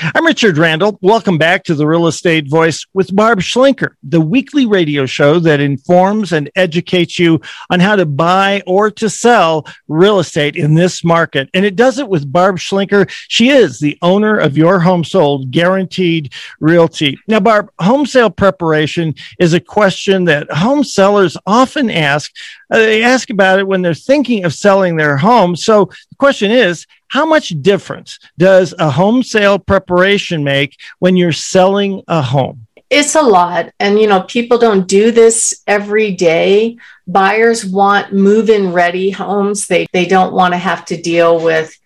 I'm Richard Randall. Welcome back to the Real Estate Voice with Barb Schlinker, the weekly radio show that informs and educates you on how to buy or to sell real estate in this market. And it does it with Barb Schlinker. She is the owner of Your Home Sold Guaranteed Realty. Now, Barb, home sale preparation is a question that home sellers often ask. Uh, they ask about it when they're thinking of selling their home. So the question is, how much difference does a home sale preparation make when you're selling a home? It's a lot. And, you know, people don't do this every day. Buyers want move in ready homes. They, they don't want to have to deal with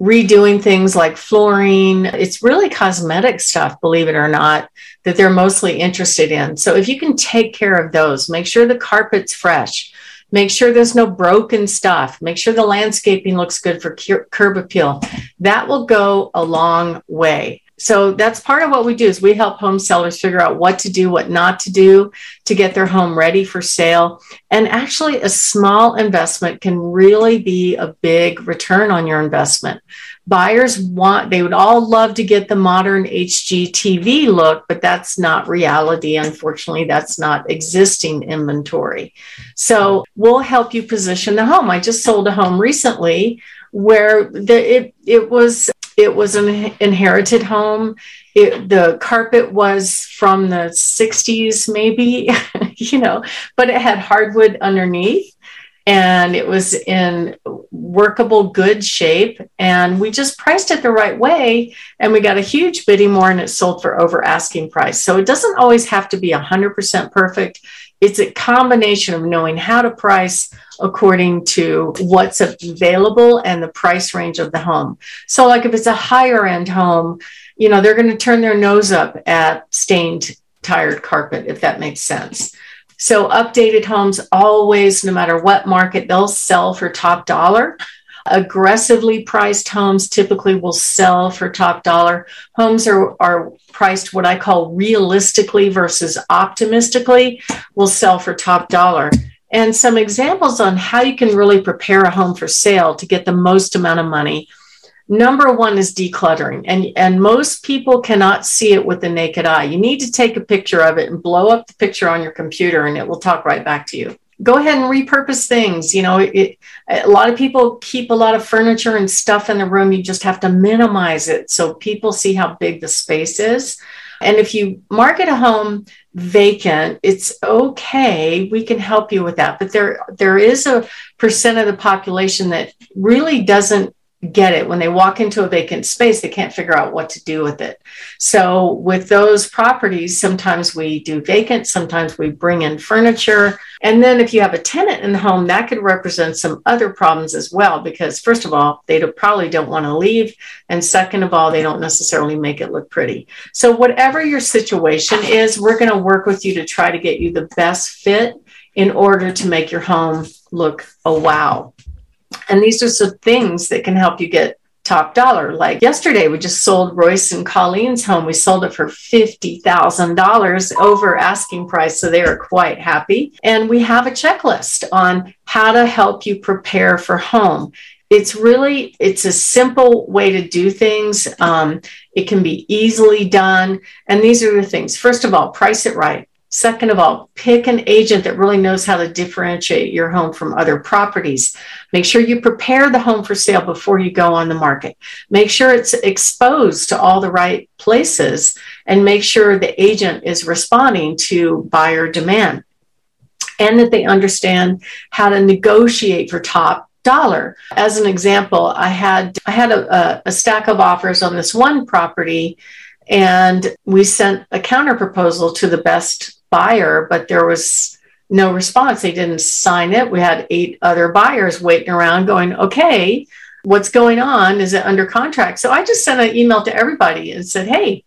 redoing things like flooring. It's really cosmetic stuff, believe it or not, that they're mostly interested in. So if you can take care of those, make sure the carpet's fresh, Make sure there's no broken stuff. Make sure the landscaping looks good for curb appeal. That will go a long way. So that's part of what we do is we help home sellers figure out what to do, what not to do to get their home ready for sale. And actually a small investment can really be a big return on your investment. Buyers want they would all love to get the modern hgtv look but that's not reality. Unfortunately that's not existing inventory. So we'll help you position the home. I just sold a home recently where the, it, it was it was an inherited home. It, the carpet was from the 60s maybe you know but it had hardwood underneath and it was in workable good shape and we just priced it the right way and we got a huge bidding war and it sold for over asking price. So it doesn't always have to be 100% perfect it's a combination of knowing how to price according to what's available and the price range of the home so like if it's a higher end home you know they're going to turn their nose up at stained tired carpet if that makes sense so updated homes always, no matter what market, they'll sell for top dollar. Aggressively priced homes typically will sell for top dollar. Homes are, are priced what I call realistically versus optimistically, will sell for top dollar. And some examples on how you can really prepare a home for sale to get the most amount of money number one is decluttering and and most people cannot see it with the naked eye you need to take a picture of it and blow up the picture on your computer and it will talk right back to you go ahead and repurpose things you know it, a lot of people keep a lot of furniture and stuff in the room. You just have to minimize it so people see how big the space is. And if you market a home vacant it's okay. We can help you with that. But there there is a percent of the population that really doesn't get it. When they walk into a vacant space they can't figure out what to do with it. So with those properties sometimes we do vacant sometimes we bring in furniture. And then if you have a tenant in the home that could represent some other problems as well because first of all they probably don't want to leave. And second of all they don't necessarily make it look pretty. So whatever your situation is we're going to work with you to try to get you the best fit in order to make your home look a wow and these are some things that can help you get top dollar. Like yesterday, we just sold Royce and Colleen's home. We sold it for $50,000 over asking price. So they are quite happy. And we have a checklist on how to help you prepare for home. It's really, it's a simple way to do things. Um, it can be easily done. And these are the things. First of all, price it right. Second of all, pick an agent that really knows how to differentiate your home from other properties. Make sure you prepare the home for sale before you go on the market. Make sure it's exposed to all the right places and make sure the agent is responding to buyer demand and that they understand how to negotiate for top dollar. As an example, I had I had a, a stack of offers on this one property and we sent a counter proposal to the best buyer, but there was no response. They didn't sign it. We had eight other buyers waiting around going, okay, what's going on? Is it under contract? So I just sent an email to everybody and said, hey,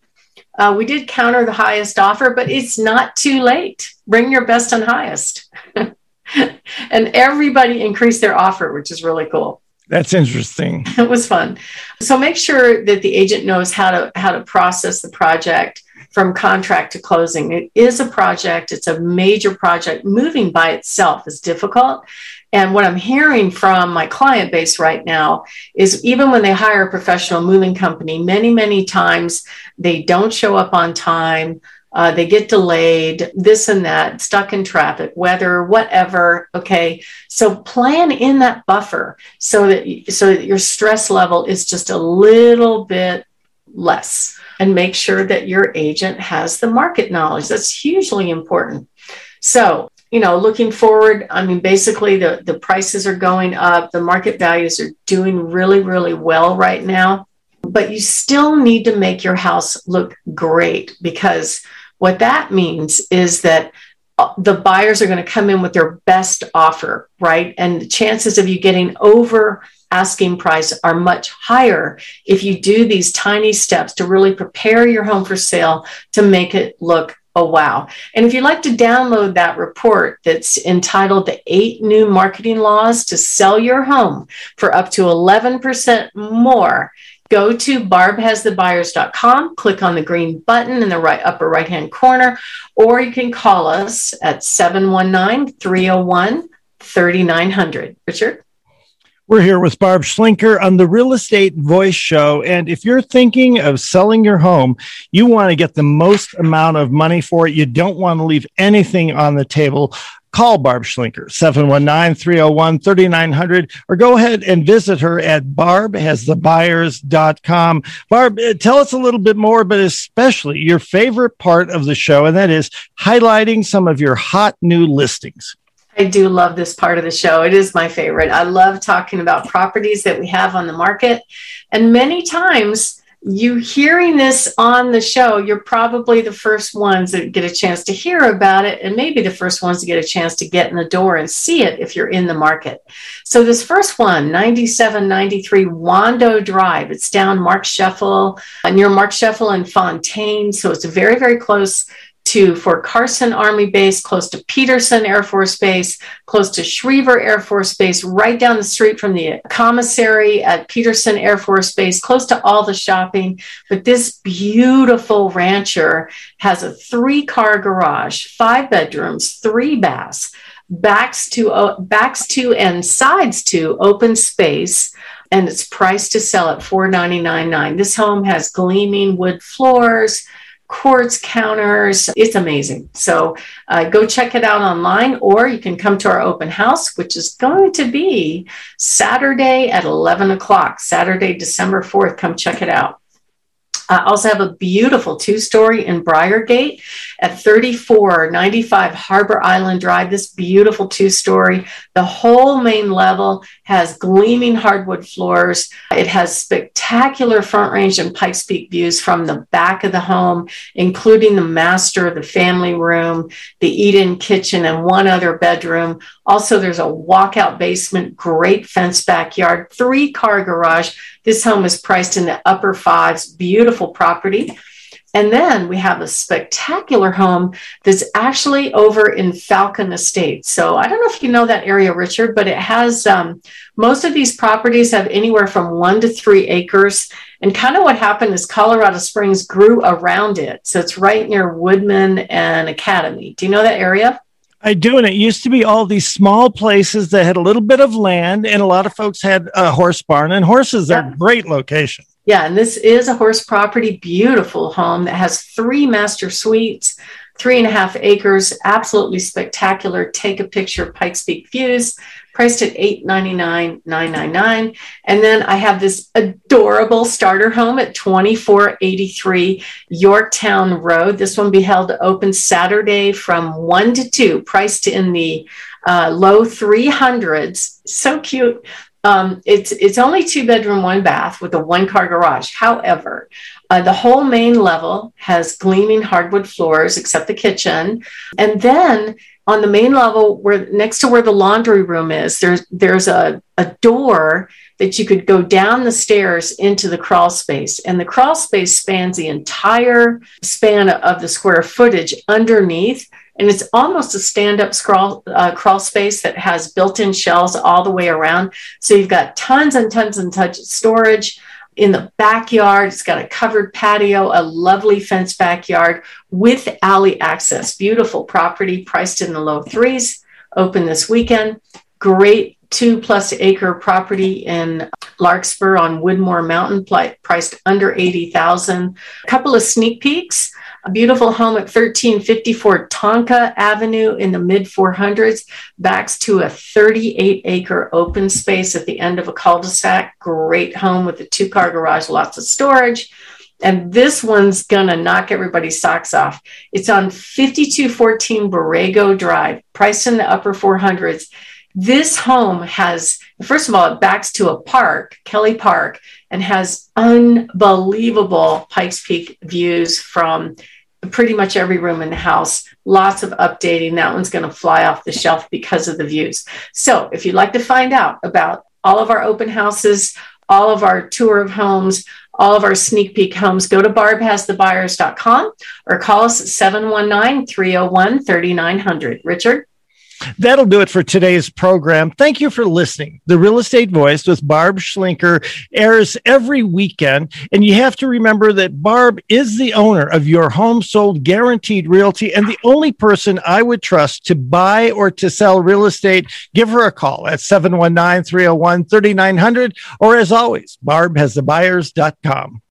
uh, we did counter the highest offer, but it's not too late. Bring your best and highest. and everybody increased their offer, which is really cool. That's interesting. it was fun. So make sure that the agent knows how to how to process the project from contract to closing. It is a project, it's a major project. Moving by itself is difficult. And what I'm hearing from my client base right now is even when they hire a professional moving company, many, many times they don't show up on time. Uh, they get delayed, this and that, stuck in traffic, weather, whatever. Okay, so plan in that buffer so that so that your stress level is just a little bit less, and make sure that your agent has the market knowledge. That's hugely important. So you know, looking forward, I mean, basically the, the prices are going up, the market values are doing really, really well right now. But you still need to make your house look great because what that means is that uh, the buyers are going to come in with their best offer, right? And the chances of you getting over asking price are much higher if you do these tiny steps to really prepare your home for sale to make it look Oh, wow. And if you'd like to download that report that's entitled The Eight New Marketing Laws to Sell Your Home for up to 11% more, go to barbhasthebuyers.com, click on the green button in the right upper right hand corner, or you can call us at 719 301 3900. Richard? We're here with Barb Schlinker on the Real Estate Voice Show. And if you're thinking of selling your home, you want to get the most amount of money for it. You don't want to leave anything on the table. Call Barb Schlinker, 719 301 3900, or go ahead and visit her at barbhasthebuyers.com. Barb, uh, tell us a little bit more, but especially your favorite part of the show, and that is highlighting some of your hot new listings. I do love this part of the show. It is my favorite. I love talking about properties that we have on the market. And many times, you hearing this on the show, you're probably the first ones that get a chance to hear about it, and maybe the first ones to get a chance to get in the door and see it if you're in the market. So, this first one, 9793 Wando Drive, it's down Marksheffel, near Marksheffel and Fontaine. So, it's very, very close to Fort Carson Army Base, close to Peterson Air Force Base, close to Schriever Air Force Base, right down the street from the commissary at Peterson Air Force Base, close to all the shopping. But this beautiful rancher has a three car garage, five bedrooms, three baths, backs to, uh, backs to and sides to open space and it's priced to sell at $499.9. This home has gleaming wood floors, quartz counters. It's amazing. So uh, go check it out online, or you can come to our open house, which is going to be Saturday at 11 o'clock, Saturday, December 4th. Come check it out. I also have a beautiful two story in Briargate at 3495 Harbor Island Drive. This beautiful two story. The whole main level has gleaming hardwood floors. It has spectacular front range and Pikes Peak views from the back of the home, including the master, the family room, the eat in kitchen, and one other bedroom. Also, there's a walkout basement, great fence backyard, three car garage this home is priced in the upper fives, beautiful property. And then we have a spectacular home that's actually over in Falcon Estates. So I don't know if you know that area, Richard, but it has um, most of these properties have anywhere from one to three acres. And kind of what happened is Colorado Springs grew around it. So it's right near Woodmen and Academy. Do you know that area? I do, and it used to be all these small places that had a little bit of land, and a lot of folks had a horse barn, and horses yeah. are great location. Yeah, and this is a horse property, beautiful home that has three master suites, three and a half acres, absolutely spectacular. Take a picture, Pikes Peak views priced at $899,999. And then I have this adorable starter home at 2483 Yorktown Road. This one be held open Saturday from 1 to 2, priced in the uh, low 300s. So cute. Um, it's it's only two bedroom, one bath with a one car garage. However, uh, the whole main level has gleaming hardwood floors, except the kitchen, and then on the main level where next to where the laundry room is there's there's a, a door that you could go down the stairs into the crawl space. And the crawl space spans the entire span of the square footage underneath. And it's almost a stand-up crawl, uh, crawl space that has built-in shelves all the way around. So you've got tons and tons and tons of storage in the backyard. It's got a covered patio, a lovely fenced backyard with alley access. Beautiful property priced in the low threes, open this weekend. great two plus acre property in Larkspur on Woodmoor Mountain, priced under 80,000. A couple of sneak peeks. A beautiful home at 1354 Tonka Avenue in the mid 400s, backs to a 38 acre open space at the end of a cul de sac. Great home with a two car garage, lots of storage. And this one's gonna knock everybody's socks off. It's on 5214 Borrego Drive, priced in the upper 400s. This home has, first of all, it backs to a park, Kelly Park, and has unbelievable Pikes Peak views from pretty much every room in the house. Lots of updating. That one's going to fly off the shelf because of the views. So, if you'd like to find out about all of our open houses, all of our tour of homes, all of our sneak peek homes, go to barbhasthebuyers.com or call us at 719 301 3900. Richard? That'll do it for today's program. Thank you for listening. The Real Estate Voice with Barb Schlinker airs every weekend. And you have to remember that Barb is the owner of your home sold guaranteed realty and the only person I would trust to buy or to sell real estate. Give her a call at 719 301 3900. Or as always, barbhasthebuyers.com.